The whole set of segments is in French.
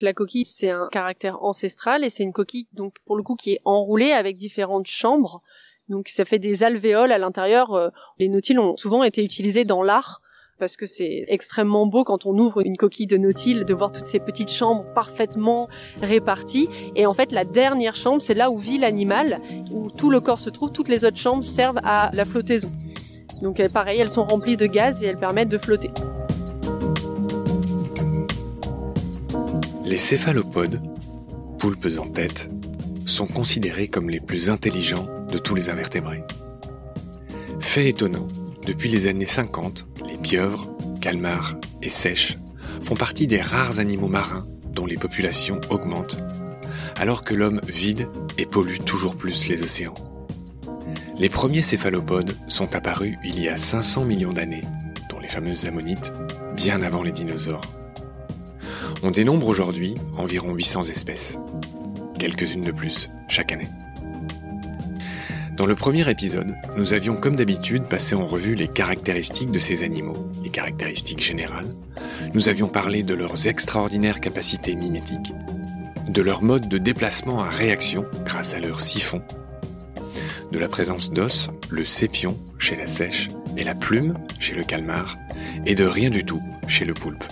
La coquille, c'est un caractère ancestral et c'est une coquille, donc pour le coup, qui est enroulée avec différentes chambres. Donc ça fait des alvéoles à l'intérieur. Euh, Les nautiles ont souvent été utilisés dans l'art parce que c'est extrêmement beau quand on ouvre une coquille de nautile de voir toutes ces petites chambres parfaitement réparties. Et en fait, la dernière chambre, c'est là où vit l'animal, où tout le corps se trouve. Toutes les autres chambres servent à la flottaison. Donc euh, pareil, elles sont remplies de gaz et elles permettent de flotter. Les céphalopodes, poulpes en tête, sont considérés comme les plus intelligents de tous les invertébrés. Fait étonnant, depuis les années 50, les pieuvres, calmars et sèches font partie des rares animaux marins dont les populations augmentent, alors que l'homme vide et pollue toujours plus les océans. Les premiers céphalopodes sont apparus il y a 500 millions d'années, dont les fameuses ammonites, bien avant les dinosaures. On dénombre aujourd'hui environ 800 espèces, quelques-unes de plus chaque année. Dans le premier épisode, nous avions comme d'habitude passé en revue les caractéristiques de ces animaux, les caractéristiques générales. Nous avions parlé de leurs extraordinaires capacités mimétiques, de leur mode de déplacement à réaction grâce à leur siphon, de la présence d'os, le sépion chez la sèche et la plume chez le calmar, et de rien du tout chez le poulpe.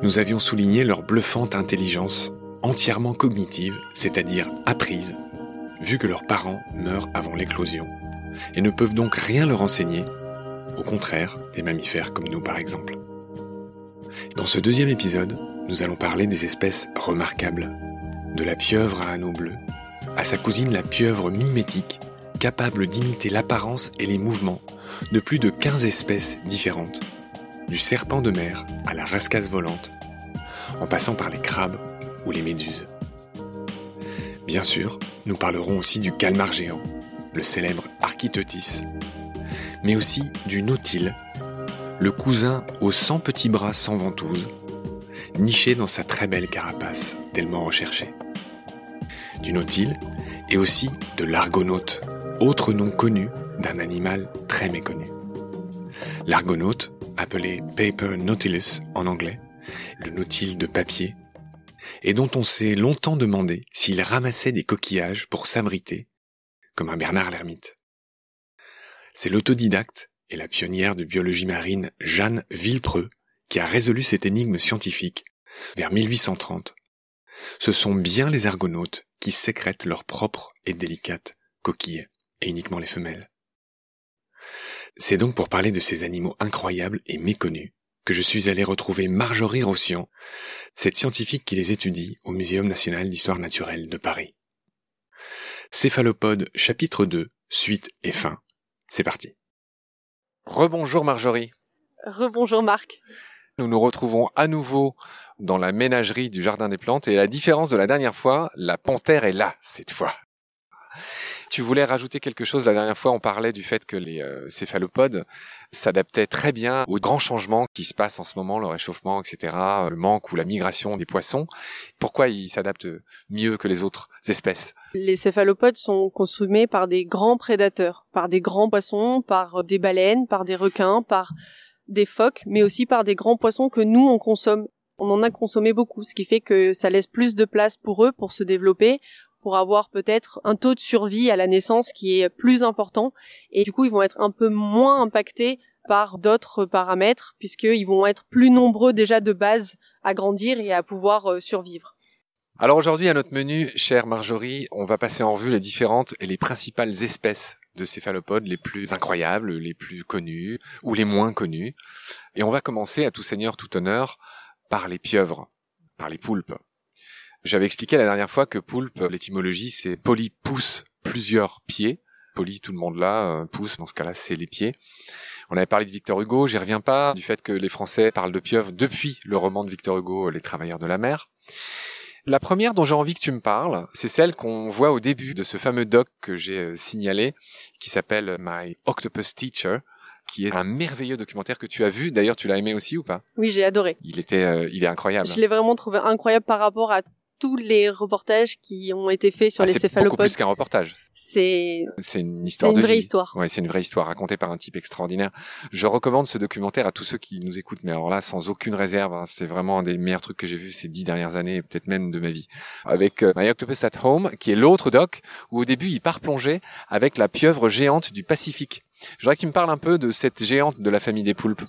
Nous avions souligné leur bluffante intelligence, entièrement cognitive, c'est-à-dire apprise, vu que leurs parents meurent avant l'éclosion, et ne peuvent donc rien leur enseigner, au contraire des mammifères comme nous par exemple. Dans ce deuxième épisode, nous allons parler des espèces remarquables, de la pieuvre à anneaux bleus, à sa cousine la pieuvre mimétique, capable d'imiter l'apparence et les mouvements de plus de 15 espèces différentes, du serpent de mer à la rascasse volante, en passant par les crabes ou les méduses. Bien sûr, nous parlerons aussi du calmar géant, le célèbre Architeutis, mais aussi du nautile, le cousin aux 100 petits bras sans ventouse, niché dans sa très belle carapace, tellement recherchée. Du nautile et aussi de l'argonaute, autre nom connu d'un animal très méconnu. L'argonaute, appelé Paper Nautilus en anglais, le nautile de papier, et dont on s'est longtemps demandé s'il ramassait des coquillages pour s'abriter, comme un Bernard l'ermite. C'est l'autodidacte et la pionnière de biologie marine Jeanne Villepreux qui a résolu cette énigme scientifique vers 1830. Ce sont bien les argonautes qui sécrètent leurs propres et délicates coquilles, et uniquement les femelles. C'est donc pour parler de ces animaux incroyables et méconnus que je suis allé retrouver Marjorie Rossian, cette scientifique qui les étudie au Muséum national d'histoire naturelle de Paris. Céphalopode chapitre 2, suite et fin. C'est parti. Rebonjour Marjorie. Rebonjour Marc. Nous nous retrouvons à nouveau dans la ménagerie du Jardin des Plantes et à la différence de la dernière fois, la panthère est là cette fois. Tu voulais rajouter quelque chose la dernière fois, on parlait du fait que les euh, céphalopodes s'adaptaient très bien aux grands changements qui se passent en ce moment, le réchauffement, etc., le manque ou la migration des poissons. Pourquoi ils s'adaptent mieux que les autres espèces? Les céphalopodes sont consommés par des grands prédateurs, par des grands poissons, par des baleines, par des requins, par des phoques, mais aussi par des grands poissons que nous on consomme. On en a consommé beaucoup, ce qui fait que ça laisse plus de place pour eux pour se développer, pour avoir peut-être un taux de survie à la naissance qui est plus important et du coup ils vont être un peu moins impactés par d'autres paramètres puisqu'ils vont être plus nombreux déjà de base à grandir et à pouvoir euh, survivre. Alors aujourd'hui à notre menu, chère Marjorie, on va passer en revue les différentes et les principales espèces de céphalopodes les plus incroyables, les plus connues ou les moins connues. Et on va commencer à tout seigneur, tout honneur par les pieuvres, par les poulpes. J'avais expliqué la dernière fois que poulpe, l'étymologie, c'est poly pousse plusieurs pieds. Poly, tout le monde là, euh, pousse, dans ce cas-là, c'est les pieds. On avait parlé de Victor Hugo, j'y reviens pas, du fait que les Français parlent de pieuvre depuis le roman de Victor Hugo, Les Travailleurs de la mer. La première dont j'ai envie que tu me parles, c'est celle qu'on voit au début de ce fameux doc que j'ai euh, signalé, qui s'appelle My Octopus Teacher, qui est un merveilleux documentaire que tu as vu. D'ailleurs, tu l'as aimé aussi ou pas? Oui, j'ai adoré. Il était, euh, il est incroyable. Je l'ai vraiment trouvé incroyable par rapport à tous les reportages qui ont été faits sur Ah, les c'est céphalopodes. beaucoup plus qu'un reportage. C'est C'est une c'est histoire une de vraie vie. histoire. Ouais, c'est une vraie histoire racontée par un type extraordinaire. Je recommande ce documentaire à tous ceux qui nous écoutent, mais alors là, sans aucune réserve, hein, c'est vraiment un des meilleurs trucs que j'ai vus ces dix dernières années, et peut-être même de ma vie. Avec euh, My Octopus at Home, qui est l'autre doc, où au début, il part plonger avec la pieuvre géante du Pacifique. Je voudrais que tu me parles un peu de cette géante de la famille des poulpes.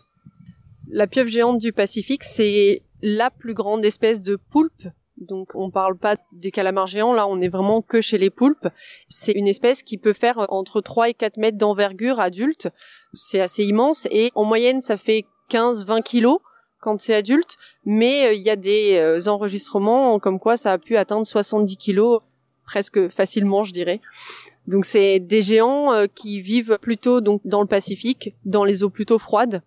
La pieuvre géante du Pacifique, c'est la plus grande espèce de poulpe. Donc on parle pas des calamars géants, là on est vraiment que chez les poulpes. C'est une espèce qui peut faire entre 3 et 4 mètres d'envergure adulte. C'est assez immense et en moyenne ça fait 15-20 kilos quand c'est adulte. Mais euh, il y a des euh, enregistrements comme quoi ça a pu atteindre 70 kilos presque facilement je dirais. Donc c'est des géants euh, qui vivent plutôt donc dans le Pacifique, dans les eaux plutôt froides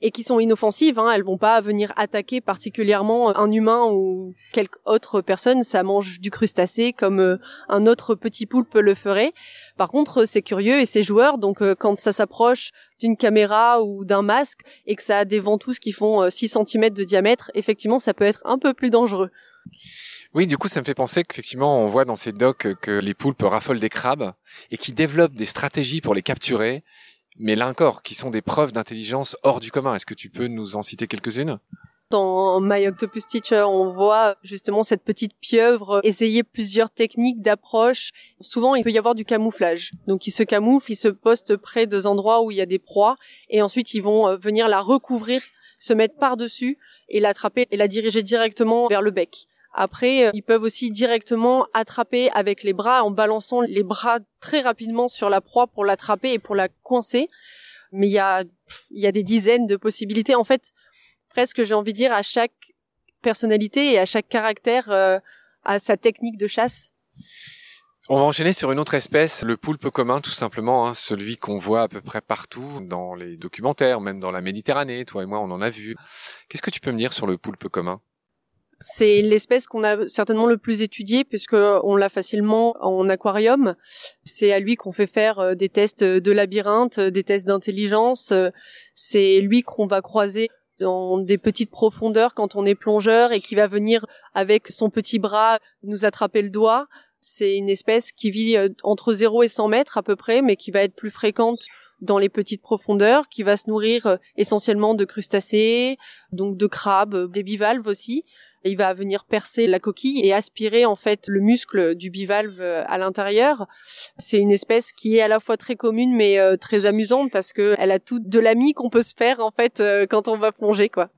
et qui sont inoffensives. Hein. Elles vont pas venir attaquer particulièrement un humain ou quelque autre personne. Ça mange du crustacé comme euh, un autre petit poulpe le ferait. Par contre, c'est curieux et c'est joueur. Donc, euh, quand ça s'approche d'une caméra ou d'un masque et que ça a des ventouses qui font euh, 6 cm de diamètre, effectivement, ça peut être un peu plus dangereux. Oui, du coup, ça me fait penser qu'effectivement, on voit dans ces docs que les poulpes raffolent des crabes et qui développent des stratégies pour les capturer. Mais là encore, qui sont des preuves d'intelligence hors du commun. Est-ce que tu peux nous en citer quelques-unes? Dans My Octopus Teacher, on voit justement cette petite pieuvre essayer plusieurs techniques d'approche. Souvent, il peut y avoir du camouflage. Donc, ils se camouflent, ils se postent près des endroits où il y a des proies, et ensuite, ils vont euh, venir la recouvrir, se mettre par-dessus, et l'attraper et la diriger directement vers le bec. Après, euh, ils peuvent aussi directement attraper avec les bras en balançant les bras très rapidement sur la proie pour l'attraper et pour la coincer. Mais il y a, y a des dizaines de possibilités. En fait, presque j'ai envie de dire à chaque personnalité et à chaque caractère euh, à sa technique de chasse. On va enchaîner sur une autre espèce, le poulpe commun tout simplement, hein, celui qu'on voit à peu près partout dans les documentaires, même dans la Méditerranée, toi et moi on en a vu. Qu'est-ce que tu peux me dire sur le poulpe commun? C'est l'espèce qu'on a certainement le plus étudiée puisque on l'a facilement en aquarium. C'est à lui qu'on fait faire euh, des tests de labyrinthe, euh, des tests d'intelligence. Euh, C'est lui qu'on va croiser dans des petites profondeurs quand on est plongeur et qui va venir avec son petit bras nous attraper le doigt. C'est une espèce qui vit entre 0 et 100 mètres à peu près, mais qui va être plus fréquente dans les petites profondeurs, qui va se nourrir essentiellement de crustacés, donc de crabes, des bivalves aussi. Il va venir percer la coquille et aspirer en fait le muscle du bivalve euh, à l'intérieur. C'est une espèce qui est à la fois très commune mais euh, très amusante parce que elle a tout de l'ami qu'on peut se faire en fait euh, quand on va plonger quoi.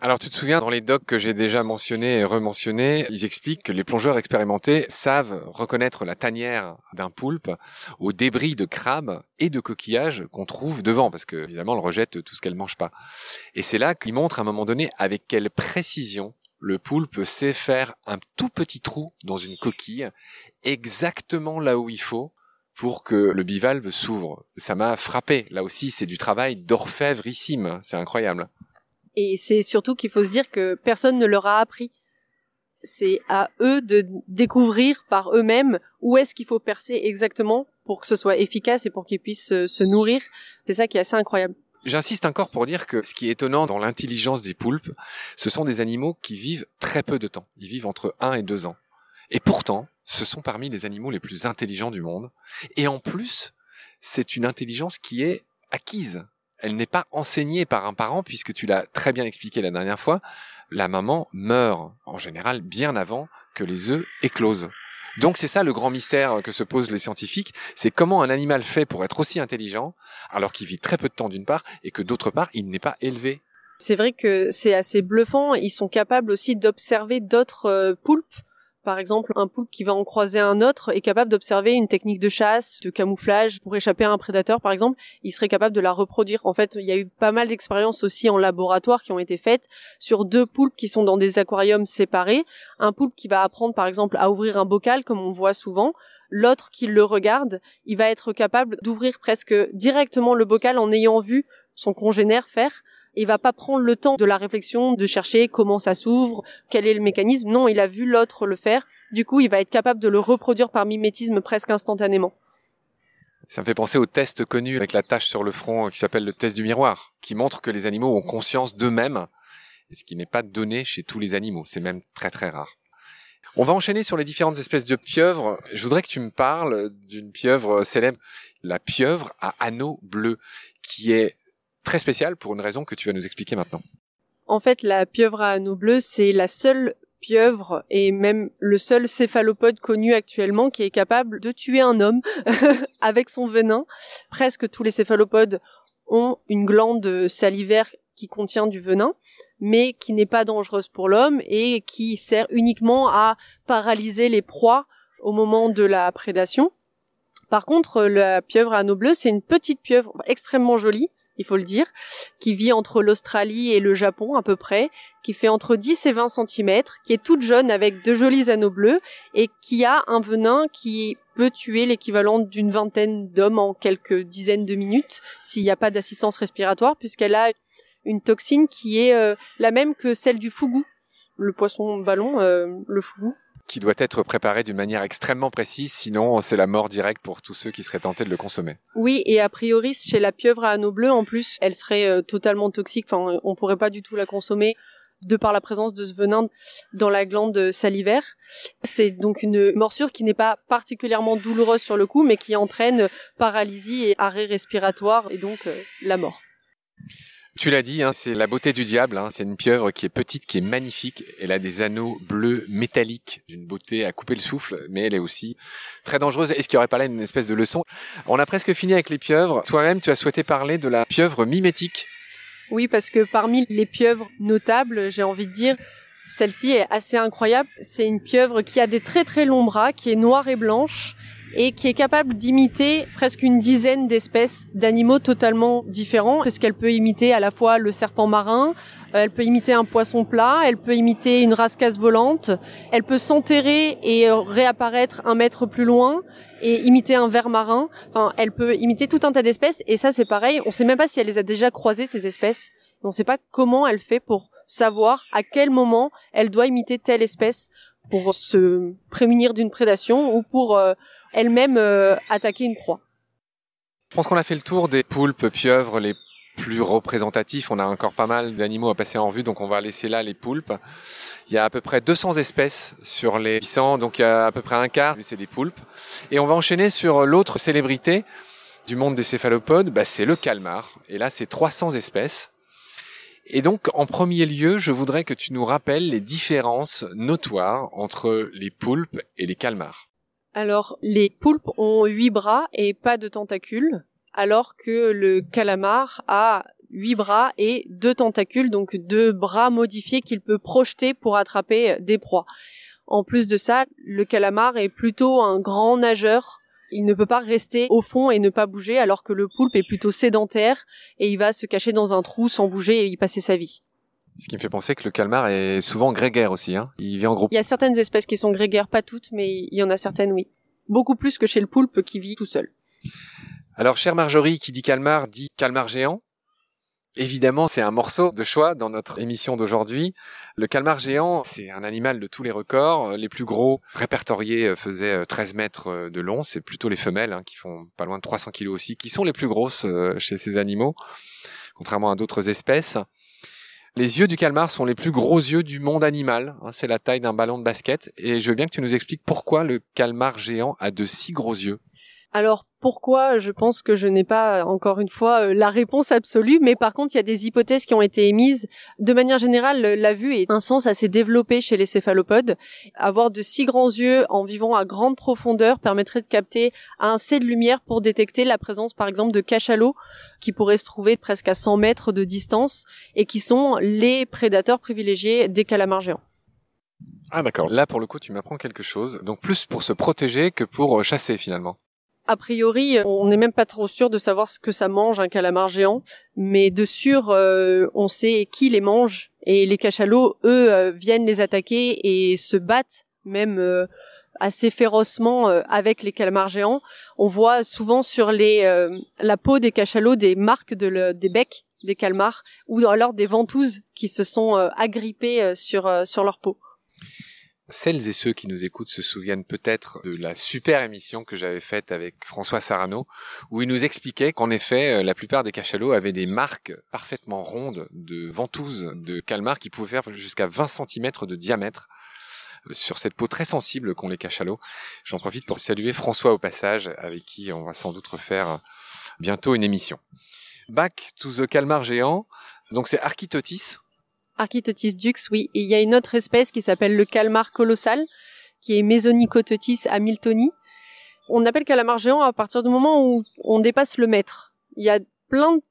Alors tu te souviens, dans les docs que j'ai déjà mentionnés et rementionnés, ils expliquent que les plongeurs expérimentés savent reconnaître la tanière d'un poulpe aux débris de crabes et de coquillages qu'on trouve devant, parce que évidemment elle rejette tout ce qu'elle mange pas. Et c'est là qu'ils montrent à un moment donné avec quelle précision le poulpe sait faire un tout petit trou dans une coquille, exactement là où il faut pour que le bivalve s'ouvre. Ça m'a frappé. Là aussi, c'est du travail d'orfèvrissime. C'est incroyable. Et c'est surtout qu'il faut se dire que personne ne leur a appris. C'est à eux de découvrir par eux-mêmes où est-ce qu'il faut percer exactement pour que ce soit efficace et pour qu'ils puissent se, nourrir. C'est ça qui est assez incroyable. J'insiste encore pour dire que ce qui est étonnant dans l'intelligence des poulpes, ce sont des animaux qui vivent très peu de temps. Ils vivent entre 1 et 2 ans. Et pourtant, ce sont parmi les animaux les plus intelligents du monde. Et en plus, c'est une intelligence qui est acquise. Elle n'est pas enseignée par un parent puisque tu l'as très bien expliqué la dernière fois. La maman meurt en général bien avant que les œufs éclosent. Donc c'est ça le grand mystère que se posent les scientifiques, c'est comment un animal fait pour être aussi intelligent alors qu'il vit très peu de temps d'une part et que d'autre part il n'est pas élevé. C'est vrai que c'est assez bluffant. Ils sont capables aussi d'observer d'autres euh, poulpes. Par exemple, un poulpe qui va en croiser un autre est capable d'observer une technique de chasse, de camouflage pour échapper à un prédateur, par exemple. Il serait capable de la reproduire. En fait, il y a eu pas mal d'expériences aussi en laboratoire qui ont été faites sur deux poulpes qui sont dans des aquariums séparés. Un poulpe qui va apprendre, par exemple, à ouvrir un bocal, comme on voit souvent. L'autre qui le regarde, il va être capable d'ouvrir presque directement le bocal en ayant vu son congénère faire il va pas prendre le temps de la réflexion, de chercher comment ça s'ouvre, quel est le mécanisme. Non, il a vu l'autre le faire. Du coup, il va être capable de le reproduire par mimétisme presque instantanément. Ça me fait penser au test connu avec la tache sur le front qui s'appelle le test du miroir, qui montre que les animaux ont conscience d'eux-mêmes, ce qui n'est pas donné chez tous les animaux. C'est même très très rare. On va enchaîner sur les différentes espèces de pieuvres. Je voudrais que tu me parles d'une pieuvre célèbre, la pieuvre à anneaux bleus, qui est très spéciale pour une raison que tu vas nous expliquer maintenant. En fait, la pieuvre à anneaux bleus, c'est la seule pieuvre et même le seul céphalopode connu actuellement qui est capable de tuer un homme avec son venin. Presque tous les céphalopodes ont une glande salivaire qui contient du venin, mais qui n'est pas dangereuse pour l'homme et qui sert uniquement à paralyser les proies au moment de la prédation. Par contre, la pieuvre à anneau bleu, c'est une petite pieuvre extrêmement jolie, il faut le dire, qui vit entre l'Australie et le Japon à peu près, qui fait entre 10 et 20 cm, qui est toute jeune avec de jolis anneaux bleus et qui a un venin qui peut tuer l'équivalent d'une vingtaine d'hommes en quelques dizaines de minutes s'il n'y a pas d'assistance respiratoire puisqu'elle a une toxine qui est euh, la même que celle du fougou, le poisson ballon, euh, le fougou qui doit être préparé d'une manière extrêmement précise, sinon c'est la mort directe pour tous ceux qui seraient tentés de le consommer. Oui, et a priori chez la pieuvre à anneaux bleus, en plus, elle serait euh, totalement toxique. Enfin, on pourrait pas du tout la consommer de par la présence de ce venin dans la glande salivaire. C'est donc une morsure qui n'est pas particulièrement douloureuse sur le coup, mais qui entraîne paralysie et arrêt respiratoire et donc euh, la mort. Tu l'as dit, hein, c'est la beauté du diable. Hein. C'est une pieuvre qui est petite, qui est magnifique. Elle a des anneaux bleus métalliques, d'une beauté à couper le souffle, mais elle est aussi très dangereuse. Est-ce qu'il n'y aurait pas là une espèce de leçon? On a presque fini avec les pieuvres. Toi-même, tu as souhaité parler de la pieuvre mimétique. Oui, parce que parmi les pieuvres notables, j'ai envie de dire, celle-ci est assez incroyable. C'est une pieuvre qui a des très très longs bras, qui est noire et blanche, et qui est capable d'imiter presque une dizaine d'espèces d'animaux totalement différents, puisqu'elle peut imiter à la fois le serpent marin, euh, elle peut imiter un poisson plat, elle peut imiter une rascasse volante, elle peut s'enterrer et réapparaître un mètre plus loin et imiter un ver marin. Enfin, elle peut imiter tout un tas d'espèces et ça c'est pareil. On sait même pas si elle les a déjà croisées ces espèces. On ne sait pas comment elle fait pour savoir à quel moment elle doit imiter telle espèce pour se prémunir d'une prédation ou pour euh, elle-même euh, attaquer une proie. Je pense qu'on a fait le tour des poulpes, pieuvres, les plus représentatifs. On a encore pas mal d'animaux à passer en vue, donc on va laisser là les poulpes. Il y a à peu près 200 espèces sur les 800, donc il y a à peu près un quart, c'est des poulpes. Et on va enchaîner sur l'autre célébrité du monde des céphalopodes, bah, c'est le calmar. Et là, c'est 300 espèces. Et donc, en premier lieu, je voudrais que tu nous rappelles les différences notoires entre les poulpes et les calmars. Alors, les poulpes ont huit bras et pas de tentacules, alors que le calamar a huit bras et deux tentacules, donc deux bras modifiés qu'il peut projeter pour attraper des proies. En plus de ça, le calamar est plutôt un grand nageur. Il ne peut pas rester au fond et ne pas bouger, alors que le poulpe est plutôt sédentaire et il va se cacher dans un trou sans bouger et y passer sa vie. Ce qui me fait penser que le calmar est souvent grégaire aussi. Hein. Il vit en groupe. Il y a certaines espèces qui sont grégaires, pas toutes, mais il y en a certaines, oui. Beaucoup plus que chez le poulpe qui vit tout seul. Alors, chère Marjorie, qui dit calmar, dit calmar géant. Évidemment, c'est un morceau de choix dans notre émission d'aujourd'hui. Le calmar géant, c'est un animal de tous les records. Les plus gros répertoriés faisaient 13 mètres de long. C'est plutôt les femelles hein, qui font pas loin de 300 kilos aussi, qui sont les plus grosses euh, chez ces animaux, contrairement à d'autres espèces. Les yeux du calmar sont les plus gros yeux du monde animal. Hein, c'est la taille d'un ballon de basket. Et je veux bien que tu nous expliques pourquoi le calmar géant a de si gros yeux. Alors pourquoi Je pense que je n'ai pas encore une fois euh, la réponse absolue, mais par contre il y a des hypothèses qui ont été émises. De manière générale, la vue est un sens assez développé chez les céphalopodes. Avoir de si grands yeux en vivant à grande profondeur permettrait de capter un C de lumière pour détecter la présence par exemple de cachalots qui pourraient se trouver presque à 100 mètres de distance et qui sont les prédateurs privilégiés des calamars géants. Ah d'accord. Là pour le coup tu m'apprends quelque chose. Donc plus pour se protéger que pour chasser finalement a priori, on n'est même pas trop sûr de savoir ce que ça mange un calamar géant, mais de sûr, euh, on sait qui les mange. Et les cachalots, eux, euh, viennent les attaquer et se battent même euh, assez férocement avec les calamars géants. On voit souvent sur les la peau des cachalots des marques de des becs des calmars ou alors des ventouses qui se sont agrippées sur sur leur peau. Celles et ceux qui nous écoutent se souviennent peut-être de la super émission que j'avais faite avec François Sarano, où il nous expliquait qu'en effet, euh, la plupart des cachalots avaient des marques parfaitement rondes de ventouses de calmar qui pouvaient faire jusqu'à 20 cm de diamètre sur cette peau très sensible qu'ont les cachalots. J'en profite pour saluer François au passage, avec qui on va sans doute refaire bientôt une émission. Back to the calmar géant. Donc c'est Architotis. Architotis dux, oui. Et il y a une autre espèce qui s'appelle le calmar colossal, qui est Mesonicototis hamiltoni. On appelle calamar géant à partir du moment où on dépasse le mètre. Il y a plein de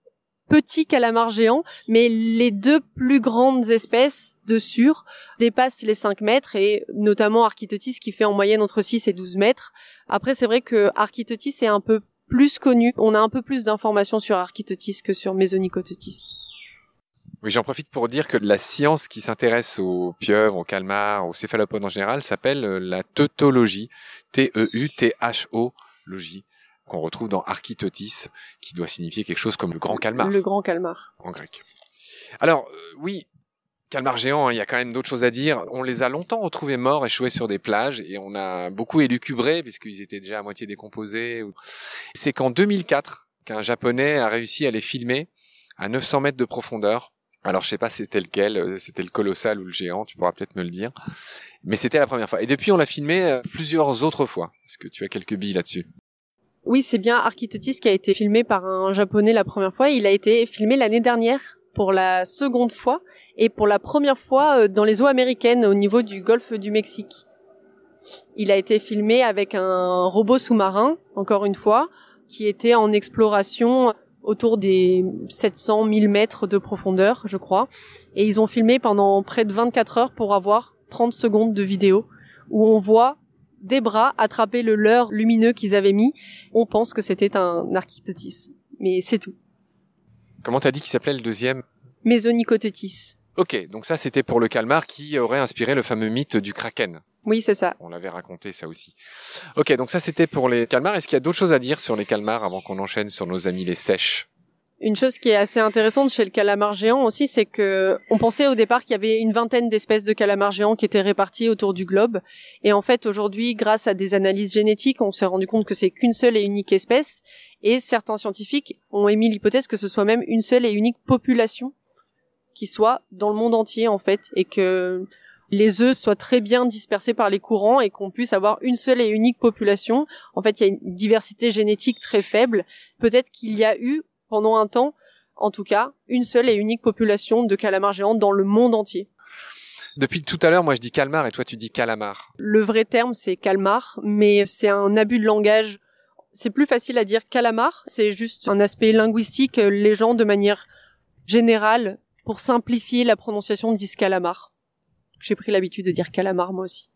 petits calamars géants, mais les deux plus grandes espèces de sur dépassent les 5 mètres et notamment Architotis qui fait en moyenne entre 6 et 12 mètres. Après, c'est vrai que Architotis est un peu plus connu. On a un peu plus d'informations sur Architotis que sur Mesonicototis. Oui, j'en profite pour dire que la science qui s'intéresse aux pieuvres, aux calmars, aux céphalopodes en général s'appelle euh, la teutologie, T-E-U-T-H-O, logie, qu'on retrouve dans Architotis, qui doit signifier quelque chose comme le grand calmar. Le grand calmar. En grec. Alors, euh, oui, calmar géant, hein, il y a quand même d'autres choses à dire. On les a longtemps retrouvés morts, échoués sur des plages, et on a beaucoup élucubré, puisqu'ils étaient déjà à moitié décomposés. C'est qu'en 2004 qu'un japonais a réussi à les filmer à 900 mètres de profondeur alors je sais pas c'était lequel, euh, c'était le colossal ou le géant, tu pourras peut-être me le dire. Mais c'était la première fois. Et depuis on l'a filmé euh, plusieurs autres fois. Est-ce que tu as quelques billes là-dessus? Oui, c'est bien Architotis qui a été filmé par un japonais la première fois. Il a été filmé l'année dernière pour la seconde fois et pour la première fois euh, dans les eaux américaines au niveau du golfe du Mexique. Il a été filmé avec un robot sous-marin, encore une fois, qui était en exploration autour des 700 000 mètres de profondeur, je crois. Et ils ont filmé pendant près de 24 heures pour avoir 30 secondes de vidéo où on voit des bras attraper le leurre lumineux qu'ils avaient mis. On pense que c'était un architotis. Mais c'est tout. Comment t'as dit qu'il s'appelait le deuxième? Mésonicotetis. Ok, donc ça c'était pour le calmar qui aurait inspiré le fameux mythe du kraken. Oui, c'est ça. On l'avait raconté ça aussi. Ok, donc ça c'était pour les calmars. Est-ce qu'il y a d'autres choses à dire sur les calmars avant qu'on enchaîne sur nos amis les sèches? Une chose qui est assez intéressante chez le calamar géant aussi, c'est que on pensait au départ qu'il y avait une vingtaine d'espèces de calamars géants qui étaient réparties autour du globe. Et en fait, aujourd'hui, grâce à des analyses génétiques, on s'est rendu compte que c'est qu'une seule et unique espèce. Et certains scientifiques ont émis l'hypothèse que ce soit même une seule et unique population qui soit dans le monde entier, en fait. Et que les œufs soient très bien dispersés par les courants et qu'on puisse avoir une seule et unique population. En fait, il y a une diversité génétique très faible. Peut-être qu'il y a eu, pendant un temps, en tout cas, une seule et unique population de calamars géants dans le monde entier. Depuis tout à l'heure, moi je dis calmar et toi tu dis calamar. Le vrai terme c'est calmar, mais c'est un abus de langage. C'est plus facile à dire calamar, c'est juste un aspect linguistique. Les gens, de manière générale, pour simplifier la prononciation, disent calamar. J'ai pris l'habitude de dire calamar moi aussi.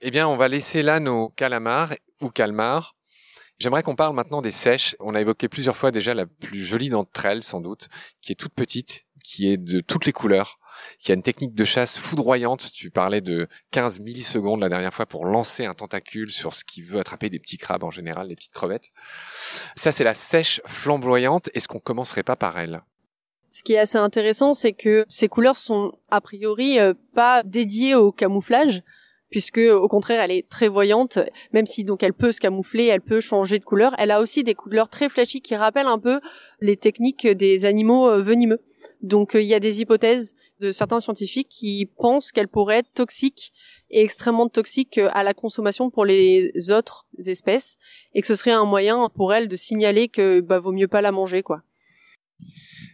Eh bien, on va laisser là nos calamars ou calmars. J'aimerais qu'on parle maintenant des sèches. On a évoqué plusieurs fois déjà la plus jolie d'entre elles, sans doute, qui est toute petite, qui est de toutes les couleurs, qui a une technique de chasse foudroyante. Tu parlais de 15 millisecondes la dernière fois pour lancer un tentacule sur ce qui veut attraper des petits crabes en général, des petites crevettes. Ça, c'est la sèche flamboyante. Est-ce qu'on commencerait pas par elle? Ce qui est assez intéressant, c'est que ces couleurs sont a priori euh, pas dédiées au camouflage, puisque au contraire elle est très voyante, même si donc elle peut se camoufler, elle peut changer de couleur. Elle a aussi des couleurs très flashy qui rappellent un peu les techniques des animaux euh, venimeux. Donc euh, il y a des hypothèses de certains scientifiques qui pensent qu'elle pourrait être toxique et extrêmement toxique à la consommation pour les autres espèces et que ce serait un moyen pour elle de signaler que bah vaut mieux pas la manger quoi.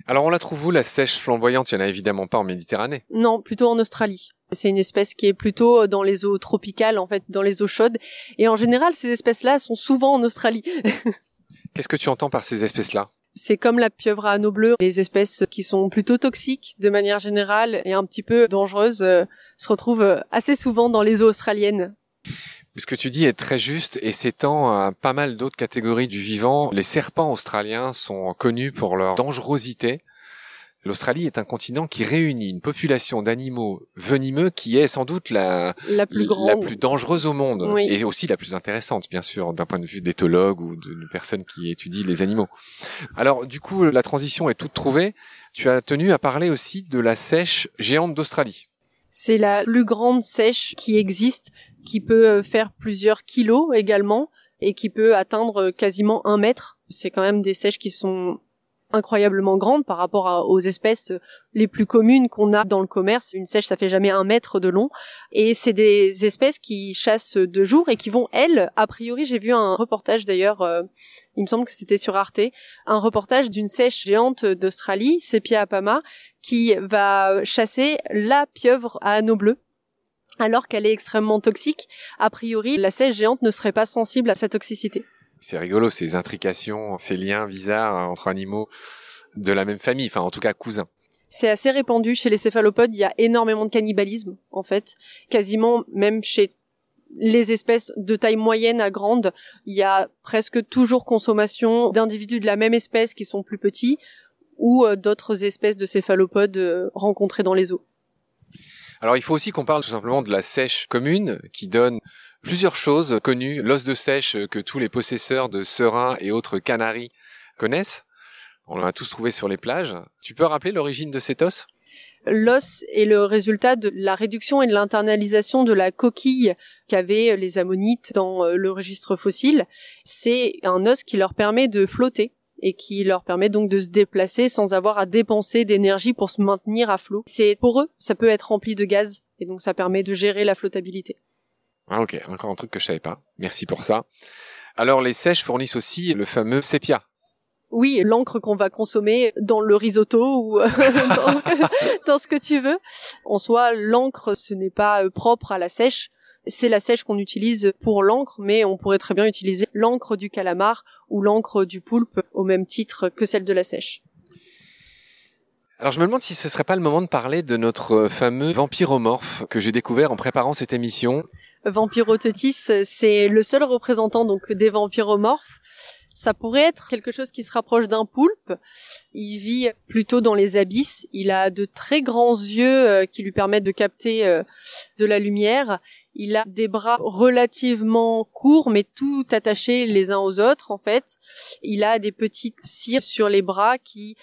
Alors on la trouve où la sèche flamboyante? Il y en a évidemment pas en Méditerranée. Non, plutôt en Australie. C'est une espèce qui est plutôt dans les eaux tropicales, en fait, dans les eaux chaudes. Et en général, ces espèces-là sont souvent en Australie. Qu'est-ce que tu entends par ces espèces-là? C'est comme la pieuvre à anneaux bleus, les espèces qui sont plutôt toxiques de manière générale et un petit peu dangereuses euh, se retrouvent euh, assez souvent dans les eaux australiennes. Ce que tu dis est très juste et s'étend à pas mal d'autres catégories du vivant. Les serpents australiens sont connus pour leur dangerosité. L'Australie est un continent qui réunit une population d'animaux venimeux qui est sans doute la, la, plus, grande. la plus dangereuse au monde et aussi la plus intéressante, bien sûr, d'un point de vue d'éthologue ou d'une personne qui étudie les animaux. Alors, du coup, la transition est toute trouvée. Tu as tenu à parler aussi de la sèche géante d'Australie. C'est la plus grande sèche qui existe qui peut euh, faire plusieurs kilos également et qui peut atteindre quasiment un mètre. C'est quand même des sèches qui sont incroyablement grande par rapport aux espèces les plus communes qu'on a dans le commerce. Une sèche, ça fait jamais un mètre de long. Et c'est des espèces qui chassent de jour et qui vont, elles, a priori, j'ai vu un reportage d'ailleurs, euh, il me semble que c'était sur Arte, un reportage d'une sèche géante d'Australie, Sepia apama, qui va chasser la pieuvre à anneaux bleus alors qu'elle est extrêmement toxique. A priori, la sèche géante ne serait pas sensible à sa toxicité. C'est rigolo, ces intrications, ces liens bizarres entre animaux de la même famille, enfin en tout cas cousins. C'est assez répandu chez les céphalopodes, il y a énormément de cannibalisme en fait, quasiment même chez les espèces de taille moyenne à grande, il y a presque toujours consommation d'individus de la même espèce qui sont plus petits ou euh, d'autres espèces de céphalopodes euh, rencontrées dans les eaux. Alors il faut aussi qu'on parle tout simplement de la sèche commune qui donne plusieurs choses connues, l'os de sèche que tous les possesseurs de serins et autres canaris connaissent. On l'a tous trouvé sur les plages. Tu peux rappeler l'origine de cet os? L'os est le résultat de la réduction et de l'internalisation de la coquille qu'avaient les ammonites dans euh, le registre fossile. C'est un os qui leur permet de flotter et qui leur permet donc de se déplacer sans avoir à dépenser d'énergie pour se maintenir à flot. C'est pour eux, ça peut être rempli de gaz et donc ça permet de gérer la flottabilité. Ah ok, encore un truc que je savais pas. Merci pour ça. Alors les sèches fournissent aussi le fameux sépia. Oui, l'encre qu'on va consommer dans le risotto ou euh, dans, ce que tu veux. En soi, l'encre, ce n'est pas euh, propre à la sèche c'est la sèche qu'on utilise pour l'encre, mais on pourrait très bien utiliser l'encre du calamar ou l'encre du poulpe au même titre que celle de la sèche. Alors je me demande si ce serait pas le moment de parler de notre fameux vampiromorphe que j'ai découvert en préparant cette émission. Vampirotetis, c'est le seul représentant donc des vampiromorphes ça pourrait être quelque chose qui se rapproche d'un poulpe. Il vit plutôt dans les abysses. Il a de très grands yeux euh, qui lui permettent de capter euh, de la lumière. Il a des bras relativement courts, mais tout attachés les uns aux autres, en fait. Il a des petites cires sur les bras qui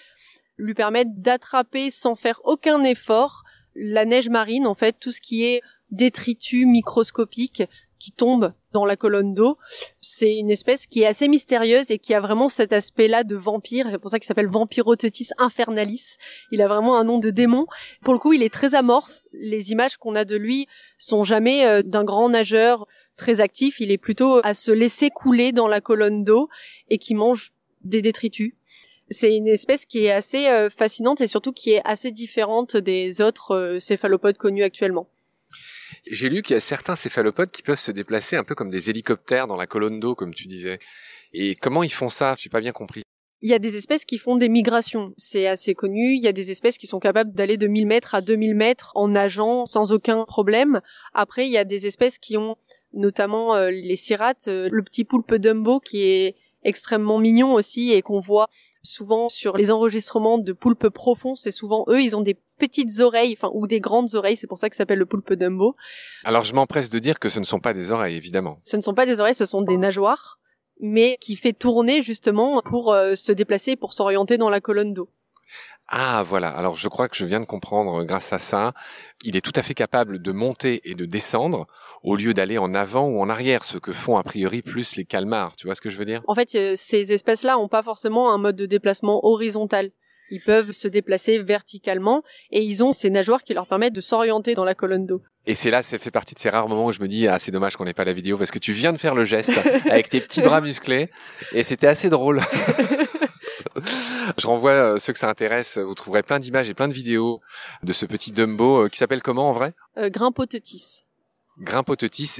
lui permettent d'attraper sans faire aucun effort la neige marine, en fait, tout ce qui est détritus microscopiques qui tombe dans la colonne d'eau. C'est une espèce qui est assez mystérieuse et qui a vraiment cet aspect-là de vampire. C'est pour ça qu'il s'appelle Vampirotetis infernalis. Il a vraiment un nom de démon. Pour le coup, il est très amorphe. Les images qu'on a de lui sont jamais euh, d'un grand nageur très actif. Il est plutôt à se laisser couler dans la colonne d'eau et qui mange des détritus. C'est une espèce qui est assez euh, fascinante et surtout qui est assez différente des autres euh, céphalopodes connus actuellement. J'ai lu qu'il y a certains céphalopodes qui peuvent se déplacer un peu comme des hélicoptères dans la colonne d'eau, comme tu disais. Et comment ils font ça? J'ai pas bien compris. Il y a des espèces qui font des migrations, c'est assez connu. Il y a des espèces qui sont capables d'aller de 1000 mètres à 2000 mètres en nageant sans aucun problème. Après, il y a des espèces qui ont notamment euh, les cirates, euh, le petit poulpe Dumbo qui est extrêmement mignon aussi et qu'on voit souvent sur les enregistrements de poulpes profonds, c'est souvent eux, ils ont des petites oreilles, enfin ou des grandes oreilles, c'est pour ça que ça s'appelle le poulpe Dumbo. Alors je m'empresse de dire que ce ne sont pas des oreilles, évidemment. Ce ne sont pas des oreilles, ce sont des nageoires, mais qui fait tourner justement pour euh, se déplacer, pour s'orienter dans la colonne d'eau. Ah voilà, alors je crois que je viens de comprendre grâce à ça, il est tout à fait capable de monter et de descendre au lieu d'aller en avant ou en arrière, ce que font a priori plus les calmars, tu vois ce que je veux dire? En fait, euh, ces espèces-là ont pas forcément un mode de déplacement horizontal. Ils peuvent se déplacer verticalement et ils ont ces nageoires qui leur permettent de s'orienter dans la colonne d'eau. Et c'est là, ça fait partie de ces rares moments où je me dis, ah, c'est dommage qu'on n'ait pas la vidéo parce que tu viens de faire le geste avec tes petits bras musclés et c'était assez drôle. Je renvoie euh, ceux que ça intéresse, vous trouverez plein d'images et plein de vidéos de ce petit Dumbo euh, qui s'appelle comment en vrai? Euh. Grimpotetis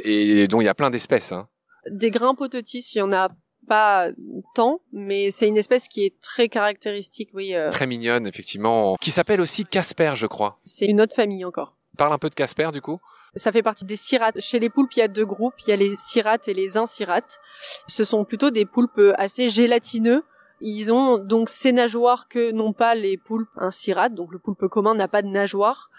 et dont il y a plein d'espèces. Hein. Des Grimpotetis, il y en a pas tant, mais c'est une espèce qui est très caractéristique, oui. Euh. Très mignonne, effectivement, qui s'appelle aussi Casper, je crois. C'est une autre famille encore. Parle un peu de Casper, du coup. Ça fait partie des cirates. Chez les poulpes, il y a deux groupes. Il y a les cirates et les incirates. Ce sont plutôt des poulpes assez gélatineux ils ont donc ces nageoires que n'ont pas les poulpes incirates, donc le poulpe commun n'a pas de nageoires.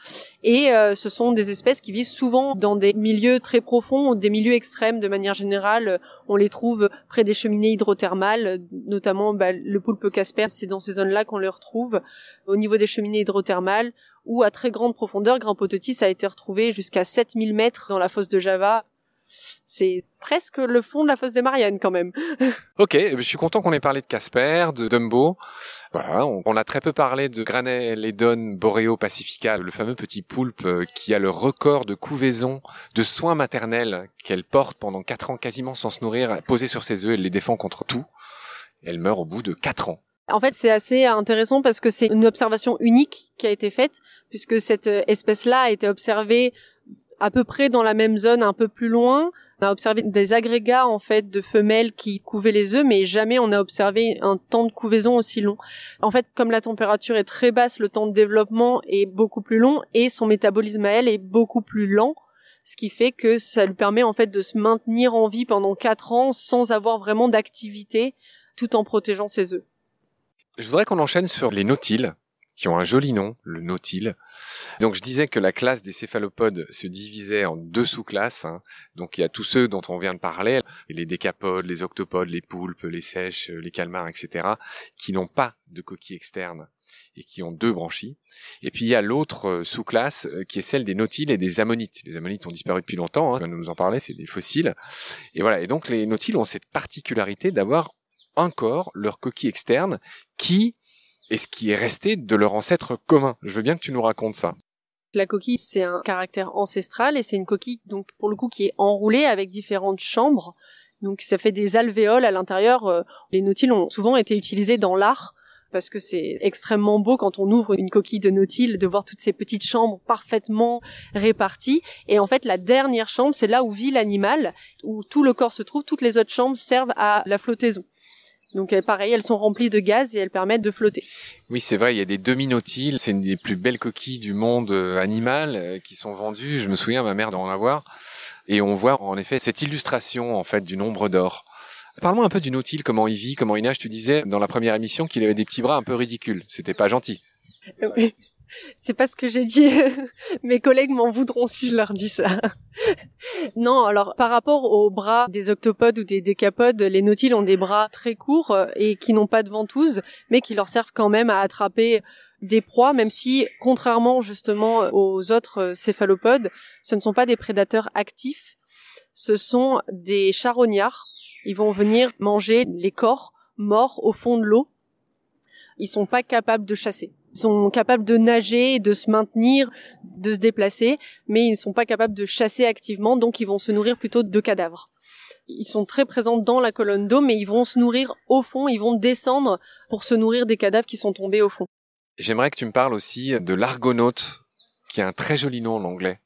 Et euh, ce sont des espèces qui vivent souvent dans des milieux très profonds, des milieux extrêmes de manière générale. On les trouve près des cheminées hydrothermales, notamment bah, le poulpe casper, c'est dans ces zones-là qu'on les retrouve. Au niveau des cheminées hydrothermales, ou à très grande profondeur, Grand Potetis a été retrouvé jusqu'à 7000 mètres dans la fosse de Java. C'est presque le fond de la fosse des Mariannes quand même. ok, je suis content qu'on ait parlé de Casper, de Dumbo. Voilà, on, a très peu parlé de Graneledon boreo pacifica, le fameux petit poulpe euh, qui a le record de couvaison, de soins maternels qu'elle porte pendant quatre ans quasiment sans se nourrir, posée sur ses œufs, elle les défend contre tout. Elle meurt au bout de quatre ans. En fait, c'est assez intéressant parce que c'est une observation unique qui a été faite, puisque cette euh, espèce-là a été observée à peu près dans la même zone, un peu plus loin. On a observé des agrégats en fait de femelles qui couvaient les œufs, mais jamais on a observé un temps de couvaison aussi long. En fait, comme la température est très basse, le temps de développement est beaucoup plus long et son métabolisme à elle est beaucoup plus lent ce qui fait que ça lui permet en fait de se maintenir en vie pendant quatre ans sans avoir vraiment d'activité tout en protégeant ses œufs. Je voudrais qu'on enchaîne sur les nautiles, qui ont un joli nom, le nautile. Donc je disais que la classe des céphalopodes se divisait en deux sous-classes. Hein. Donc il y a tous ceux dont on vient de parler, les décapodes, les octopodes, les poulpes, les sèches, les calmars, etc., qui n'ont pas de coquille externe et qui ont deux branchies. Et puis il y a l'autre euh, sous-classe euh, qui est celle des nautiles et des ammonites. Les ammonites ont disparu depuis longtemps, hein, nous en parler, c'est des fossiles. Et voilà, et donc les nautiles ont cette particularité d'avoir encore leur coquille externe qui est ce qui est resté de leur ancêtre commun. Je veux bien que tu nous racontes ça. La coquille, c'est un caractère ancestral et c'est une coquille, donc, pour le coup, qui est enroulée avec différentes chambres. Donc, ça fait des alvéoles à l'intérieur. Euh, les nautiles ont souvent été utilisés dans l'art parce que c'est extrêmement beau quand on ouvre une coquille de nautile de voir toutes ces petites chambres parfaitement réparties. Et en fait, la dernière chambre, c'est là où vit l'animal, où tout le corps se trouve. Toutes les autres chambres servent à la flottaison. Donc pareil, elles sont remplies de gaz et elles permettent de flotter. Oui, c'est vrai, il y a des demi-nautiles, c'est une des plus belles coquilles du monde euh, animal euh, qui sont vendues. Je me souviens, ma mère d'en avoir. Et on voit en effet cette illustration en fait du nombre d'or. Parle-moi un peu du nautile, comment il vit, comment il nage. Tu disais dans la première émission qu'il avait des petits bras un peu ridicules. C'était pas gentil. C'est pas ce que j'ai dit. Mes collègues m'en voudront si je leur dis ça. non, alors par rapport aux bras des octopodes ou des décapodes, les nautiles ont des bras très courts euh, et qui n'ont pas de ventouse, mais qui leur servent quand même à attraper des proies, même si, contrairement justement aux autres euh, céphalopodes, ce ne sont pas des prédateurs actifs, ce sont des charognards. Ils vont venir manger les corps morts au fond de l'eau. Ils sont pas capables de chasser. Sont capables de nager, de se maintenir, de se déplacer, mais ils ne sont pas capables de chasser activement, donc ils vont se nourrir plutôt de cadavres. Ils sont très présents dans la colonne d'eau, mais ils vont se nourrir au fond, ils vont descendre pour se nourrir des cadavres qui sont tombés au fond. J'aimerais que tu me parles aussi de l'argonaute, qui a un très joli nom en anglais.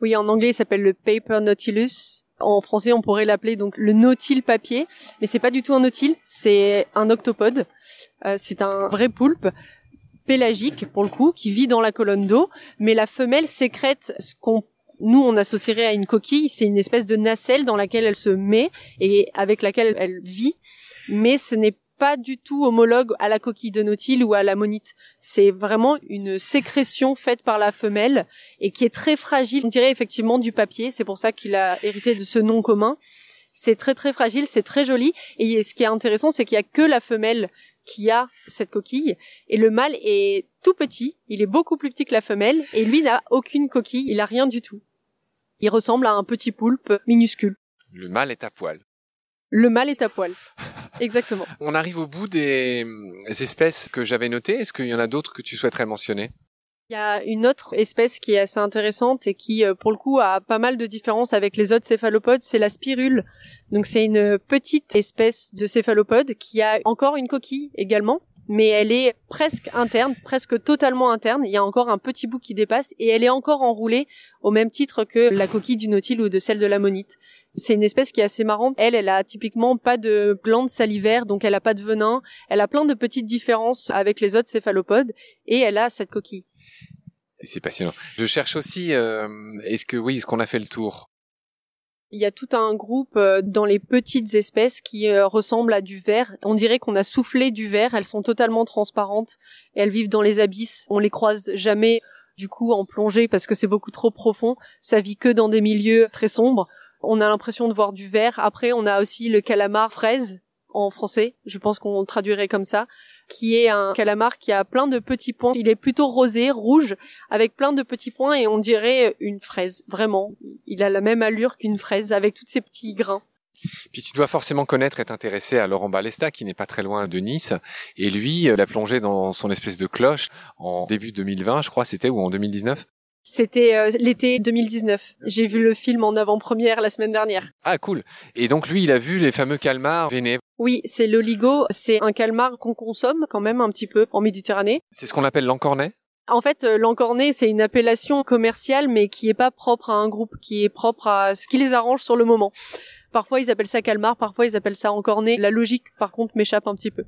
Oui, en anglais, il s'appelle le Paper Nautilus. En français, on pourrait l'appeler donc le nautile papier, mais c'est pas du tout un nautile, c'est un octopode. Euh, c'est un vrai poulpe pélagique pour le coup, qui vit dans la colonne d'eau, mais la femelle sécrète ce qu'on nous on associerait à une coquille, c'est une espèce de nacelle dans laquelle elle se met et avec laquelle elle vit, mais ce n'est pas du tout homologue à la coquille de nautile ou à la monite. C'est vraiment une sécrétion faite par la femelle et qui est très fragile. On dirait effectivement du papier. C'est pour ça qu'il a hérité de ce nom commun. C'est très très fragile, c'est très joli. Et ce qui est intéressant, c'est qu'il y a que la femelle qui a cette coquille et le mâle est tout petit, il est beaucoup plus petit que la femelle et lui n'a aucune coquille, il a rien du tout. Il ressemble à un petit poulpe minuscule. Le mâle est à poil. Le mâle est à poil. Exactement. On arrive au bout des espèces que j'avais notées. Est-ce qu'il y en a d'autres que tu souhaiterais mentionner? Il y a une autre espèce qui est assez intéressante et qui, euh, pour le coup, a pas mal de différences avec les autres céphalopodes, c'est la spirule. Donc c'est une petite espèce de céphalopode qui a encore une coquille également, mais elle est presque interne, presque totalement interne. Il y a encore un petit bout qui dépasse et elle est encore enroulée au même titre que la coquille du nautile ou de celle de l'ammonite. C'est une espèce qui est assez marrante. Elle, elle a typiquement pas de glandes salivaires, donc elle a pas de venin. Elle a plein de petites différences avec les autres céphalopodes et elle a cette coquille. C'est passionnant. Je cherche aussi, euh, est-ce que oui, est-ce qu'on a fait le tour? Il y a tout un groupe euh, dans les petites espèces qui euh, ressemblent à du verre. On dirait qu'on a soufflé du verre. Elles sont totalement transparentes. Et elles vivent dans les abysses. On les croise jamais du coup en plongée parce que c'est beaucoup trop profond. Ça vit que dans des milieux très sombres. On a l'impression de voir du verre. Après, on a aussi le calamar fraise en français, je pense qu'on le traduirait comme ça, qui est un calamar qui a plein de petits points. Il est plutôt rosé, rouge, avec plein de petits points et on dirait une fraise, vraiment. Il a la même allure qu'une fraise avec tous ces petits grains. Puis tu dois forcément connaître et t'intéresser à Laurent Balesta, qui n'est pas très loin de Nice. Et lui, euh, l'a plongé dans son espèce de cloche en début 2020, je crois, c'était, ou en 2019 c'était euh, l'été 2019. J'ai vu le film en avant-première la semaine dernière. Ah cool. Et donc lui, il a vu les fameux calmars vénés. Oui, c'est l'oligo. C'est un calmar qu'on consomme quand même un petit peu en Méditerranée. C'est ce qu'on appelle l'encornet en fait, euh, l'encornet, c'est une appellation commerciale, mais qui est pas propre à un groupe, qui est propre à ce qui les arrange sur le moment. Parfois, ils appellent ça calmar, parfois, ils appellent ça encornet. La logique, par contre, m'échappe un petit peu.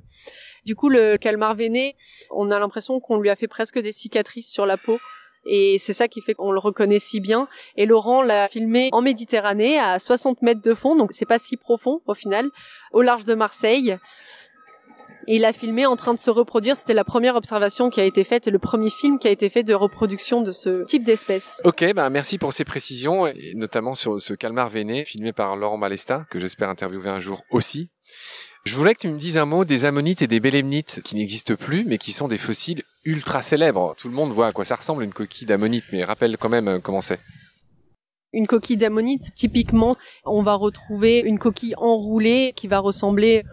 Du coup, le calmar veiné, on a l'impression qu'on lui a fait presque des cicatrices sur la peau et c'est ça qui fait qu'on le reconnaît si bien. Et Laurent l'a filmé en Méditerranée à 60 mètres de fond, donc c'est pas si profond au final, au large de Marseille. Et il a filmé en train de se reproduire. C'était la première observation qui a été faite et le premier film qui a été fait de reproduction de ce type d'espèce. Ok, bah merci pour ces précisions, notamment sur ce calmar veiné filmé par Laurent Malesta, que j'espère interviewer un jour aussi. Je voulais que tu me dises un mot des ammonites et des bélémnites qui n'existent plus, mais qui sont des fossiles ultra célèbres. Tout le monde voit à quoi ça ressemble une coquille d'ammonite, mais rappelle quand même euh, comment c'est. Une coquille d'ammonite, typiquement, on va retrouver une coquille enroulée qui va ressembler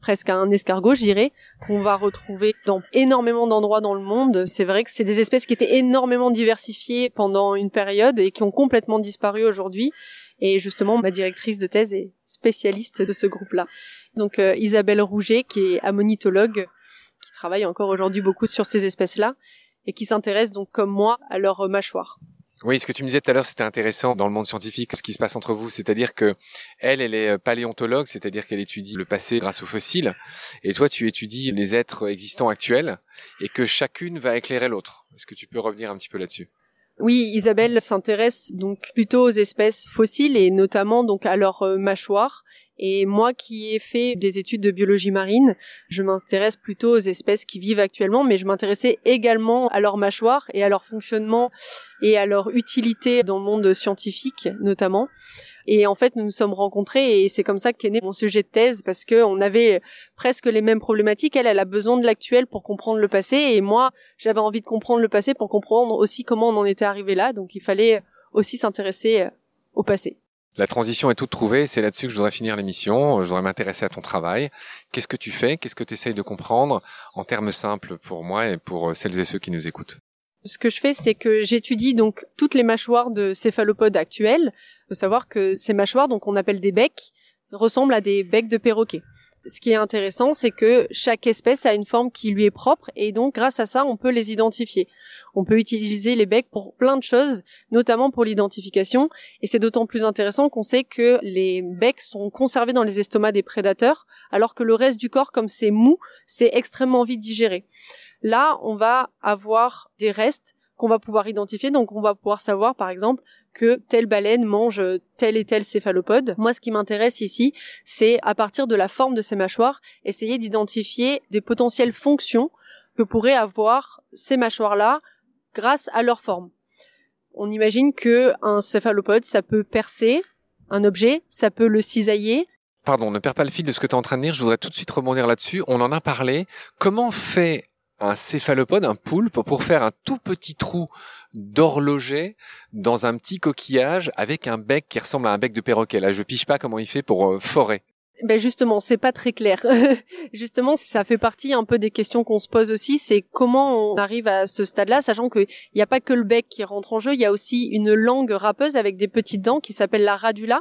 presque à un escargot, je dirais, qu'on va retrouver dans énormément d'endroits dans le monde. C'est vrai que c'est des espèces qui étaient énormément diversifiées pendant une période et qui ont complètement disparu aujourd'hui. Et justement, ma directrice de thèse est spécialiste de ce groupe-là. Donc euh, Isabelle Rouget, qui est ammonitologue, qui travaille encore aujourd'hui beaucoup sur ces espèces-là, et qui s'intéresse donc comme moi à leur mâchoire. Oui, ce que tu me disais tout à l'heure, c'était intéressant dans le monde scientifique, ce qui se passe entre vous, c'est-à-dire que elle, elle est paléontologue, c'est-à-dire qu'elle étudie le passé grâce aux fossiles, et toi, tu étudies les êtres existants actuels, et que chacune va éclairer l'autre. Est-ce que tu peux revenir un petit peu là-dessus? Oui, Isabelle s'intéresse donc plutôt aux espèces fossiles et notamment donc à leur mâchoire et moi qui ai fait des études de biologie marine, je m'intéresse plutôt aux espèces qui vivent actuellement, mais je m'intéressais également à leur mâchoire et à leur fonctionnement et à leur utilité dans le monde scientifique notamment. Et en fait, nous nous sommes rencontrés et c'est comme ça qu'est né mon sujet de thèse parce que on avait presque les mêmes problématiques. Elle, elle a besoin de l'actuel pour comprendre le passé et moi, j'avais envie de comprendre le passé pour comprendre aussi comment on en était arrivé là. Donc, il fallait aussi s'intéresser au passé. La transition est toute trouvée, c'est là-dessus que je voudrais finir l'émission, je voudrais m'intéresser à ton travail. Qu'est-ce que tu fais? Qu'est-ce que tu essayes de comprendre en termes simples pour moi et pour celles et ceux qui nous écoutent? Ce que je fais, c'est que j'étudie donc toutes les mâchoires de céphalopodes actuels. Il faut savoir que ces mâchoires, donc on appelle des becs, ressemblent à des becs de perroquet ce qui est intéressant, c'est que chaque espèce a une forme qui lui est propre et donc grâce à ça, on peut les identifier. On peut utiliser les becs pour plein de choses, notamment pour l'identification. Et c'est d'autant plus intéressant qu'on sait que les becs sont conservés dans les estomacs des prédateurs, alors que le reste du corps, comme c'est mou, c'est extrêmement vite digéré. Là, on va avoir des restes qu'on va pouvoir identifier. Donc, on va pouvoir savoir, par exemple, que telle baleine mange tel et tel céphalopode. Moi, ce qui m'intéresse ici, c'est à partir de la forme de ces mâchoires, essayer d'identifier des potentielles fonctions que pourraient avoir ces mâchoires-là grâce à leur forme. On imagine que un céphalopode, ça peut percer un objet, ça peut le cisailler. Pardon, ne perds pas le fil de ce que tu es en train de dire, je voudrais tout de suite rebondir là-dessus. On en a parlé. Comment fait un céphalopode, un poulpe, pour faire un tout petit trou d'horloger dans un petit coquillage avec un bec qui ressemble à un bec de perroquet. Là, je piche pas comment il fait pour euh, forer. Ben justement, c'est pas très clair. justement, ça fait partie un peu des questions qu'on se pose aussi, c'est comment on arrive à ce stade-là, sachant qu'il n'y a pas que le bec qui rentre en jeu, il y a aussi une langue râpeuse avec des petites dents qui s'appelle la radula,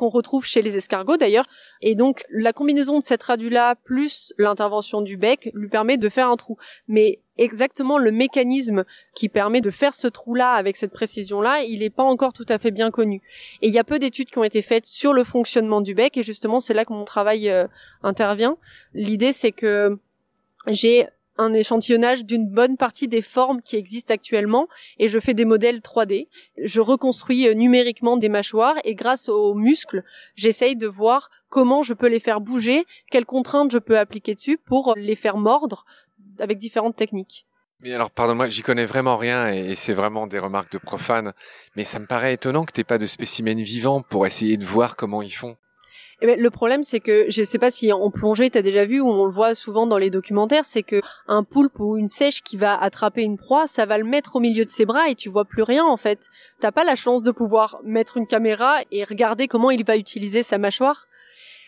qu'on retrouve chez les escargots d'ailleurs. Et donc la combinaison de cette radula plus l'intervention du bec lui permet de faire un trou. Mais exactement le mécanisme qui permet de faire ce trou-là avec cette précision-là, il n'est pas encore tout à fait bien connu. Et il y a peu d'études qui ont été faites sur le fonctionnement du bec et justement c'est là que mon travail euh, intervient. L'idée c'est que j'ai un échantillonnage d'une bonne partie des formes qui existent actuellement et je fais des modèles 3D. Je reconstruis euh, numériquement des mâchoires et grâce aux muscles, j'essaye de voir comment je peux les faire bouger, quelles contraintes je peux appliquer dessus pour les faire mordre avec différentes techniques. Mais alors, pardonne-moi, j'y connais vraiment rien et c'est vraiment des remarques de profane. Mais ça me paraît étonnant que t'aies pas de spécimens vivants pour essayer de voir comment ils font. Eh ben, le problème, c'est que je sais pas si en plongée, t'as déjà vu ou on le voit souvent dans les documentaires, c'est que un poulpe ou une sèche qui va attraper une proie, ça va le mettre au milieu de ses bras et tu vois plus rien en fait. T'as pas la chance de pouvoir mettre une caméra et regarder comment il va utiliser sa mâchoire.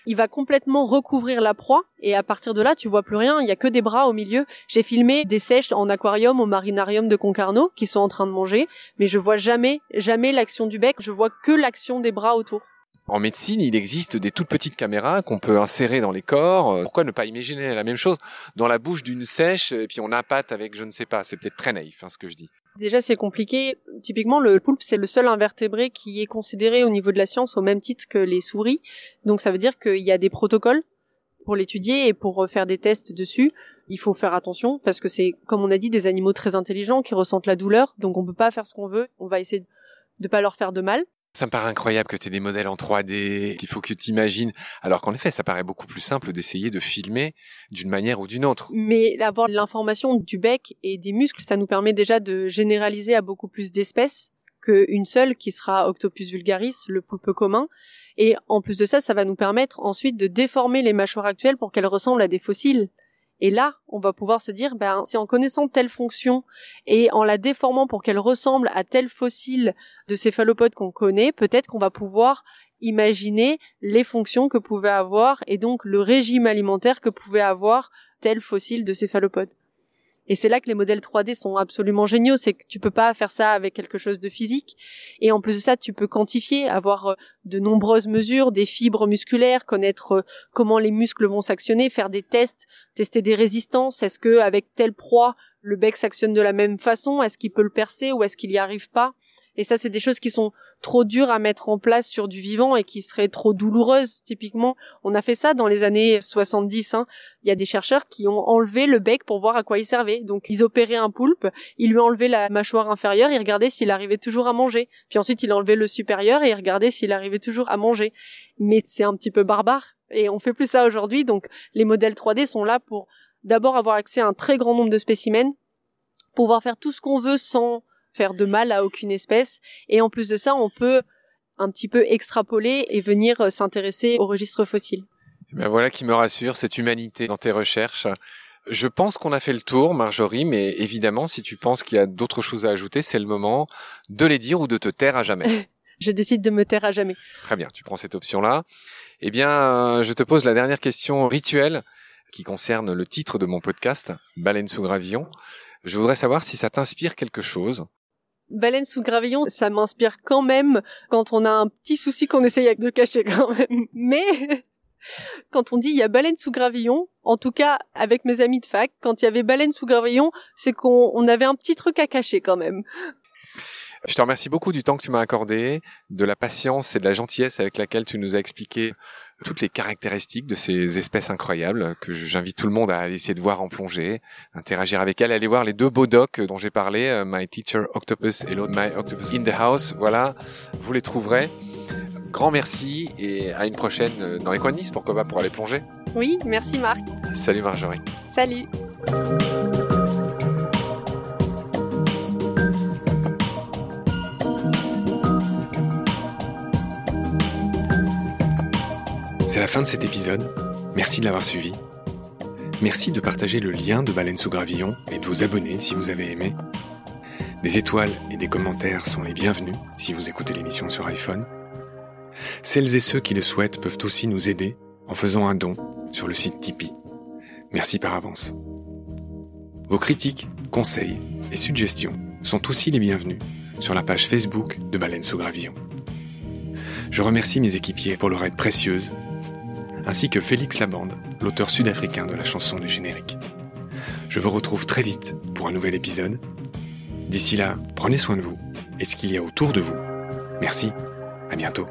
Il va complètement recouvrir la proie et à partir de là, tu vois plus rien. Il y a que des bras au milieu. J'ai filmé des sèches en aquarium au marinarium de Concarneau qui sont en train de manger, mais je vois jamais, jamais l'action du bec. Je vois que l'action des bras autour. En médecine, il existe des toutes petites caméras qu'on peut insérer dans les corps. Pourquoi ne pas imaginer la même chose dans la bouche d'une sèche et puis on appâte avec je ne sais pas. C'est peut-être très naïf hein, ce que je dis. Déjà, c'est compliqué. Typiquement, le poulpe, c'est le seul invertébré qui est considéré au niveau de la science au même titre que les souris. Donc, ça veut dire qu'il y a des protocoles pour l'étudier et pour faire des tests dessus. Il faut faire attention parce que c'est, comme on a dit, des animaux très intelligents qui ressentent la douleur. Donc, on peut pas faire ce qu'on veut. On va essayer de pas leur faire de mal. Ça me paraît incroyable que tu aies des modèles en 3D, qu'il faut que tu imagines, alors qu'en effet, ça paraît beaucoup plus simple d'essayer de filmer d'une manière ou d'une autre. Mais avoir l'information du bec et des muscles, ça nous permet déjà de généraliser à beaucoup plus d'espèces qu'une seule qui sera Octopus vulgaris, le poulpe commun. Et en plus de ça, ça va nous permettre ensuite de déformer les mâchoires actuelles pour qu'elles ressemblent à des fossiles. Et là, on va pouvoir se dire, ben, si en connaissant telle fonction et en la déformant pour qu'elle ressemble à tel fossile de céphalopodes qu'on connaît, peut-être qu'on va pouvoir imaginer les fonctions que pouvait avoir et donc le régime alimentaire que pouvait avoir tel fossile de céphalopode. Et c'est là que les modèles 3D sont absolument géniaux, c'est que tu peux pas faire ça avec quelque chose de physique. Et en plus de ça, tu peux quantifier, avoir euh, de nombreuses mesures, des fibres musculaires, connaître euh, comment les muscles vont s'actionner, faire des tests, tester des résistances. Est-ce que avec telle proie, le bec s'actionne de la même façon? Est-ce qu'il peut le percer ou est-ce qu'il y arrive pas? Et ça, c'est des choses qui sont trop dures à mettre en place sur du vivant et qui seraient trop douloureuses. Typiquement, on a fait ça dans les années 70. Hein. Il y a des chercheurs qui ont enlevé le bec pour voir à quoi il servait. Donc, ils opéraient un poulpe, ils lui enlevaient la mâchoire inférieure, ils regardaient s'il arrivait toujours à manger. Puis ensuite, ils enlevaient le supérieur et ils regardaient s'il arrivait toujours à manger. Mais c'est un petit peu barbare. Et on fait plus ça aujourd'hui. Donc, les modèles 3D sont là pour d'abord avoir accès à un très grand nombre de spécimens, pouvoir faire tout ce qu'on veut sans faire de mal à aucune espèce. Et en plus de ça, on peut un petit peu extrapoler et venir euh, s'intéresser au registre fossile. Eh ben voilà qui me rassure, cette humanité dans tes recherches. Je pense qu'on a fait le tour, Marjorie, mais évidemment, si tu penses qu'il y a d'autres choses à ajouter, c'est le moment de les dire ou de te taire à jamais. je décide de me taire à jamais. Très bien, tu prends cette option-là. Eh bien, euh, je te pose la dernière question rituelle qui concerne le titre de mon podcast, Baleine sous gravillon. Je voudrais savoir si ça t'inspire quelque chose. Baleine sous gravillon, ça m'inspire quand même quand on a un petit souci qu'on essaye de cacher quand même. Mais quand on dit il y a baleine sous gravillon, en tout cas avec mes amis de fac, quand il y avait baleine sous gravillon, c'est qu'on avait un petit truc à cacher quand même. Je te remercie beaucoup du temps que tu m'as accordé, de la patience et de la gentillesse avec laquelle tu nous as expliqué toutes les caractéristiques de ces espèces incroyables que j'invite tout le monde à essayer de voir en plongée, interagir avec elles, aller voir les deux beaux docs dont j'ai parlé, euh, My Teacher Octopus et l'autre My Octopus in the House. Voilà, vous les trouverez. Grand merci et à une prochaine dans les coins de Nice, pourquoi pas pour aller plonger. Oui, merci Marc. Salut Marjorie. Salut. C'est la fin de cet épisode. Merci de l'avoir suivi. Merci de partager le lien de Baleine sous Gravillon et de vous abonner si vous avez aimé. Des étoiles et des commentaires sont les bienvenus si vous écoutez l'émission sur iPhone. Celles et ceux qui le souhaitent peuvent aussi nous aider en faisant un don sur le site Tipeee. Merci par avance. Vos critiques, conseils et suggestions sont aussi les bienvenus sur la page Facebook de Baleine sous Gravillon. Je remercie mes équipiers pour leur aide précieuse ainsi que Félix Labande, l'auteur sud-africain de la chanson du générique. Je vous retrouve très vite pour un nouvel épisode. D'ici là, prenez soin de vous et de ce qu'il y a autour de vous. Merci, à bientôt.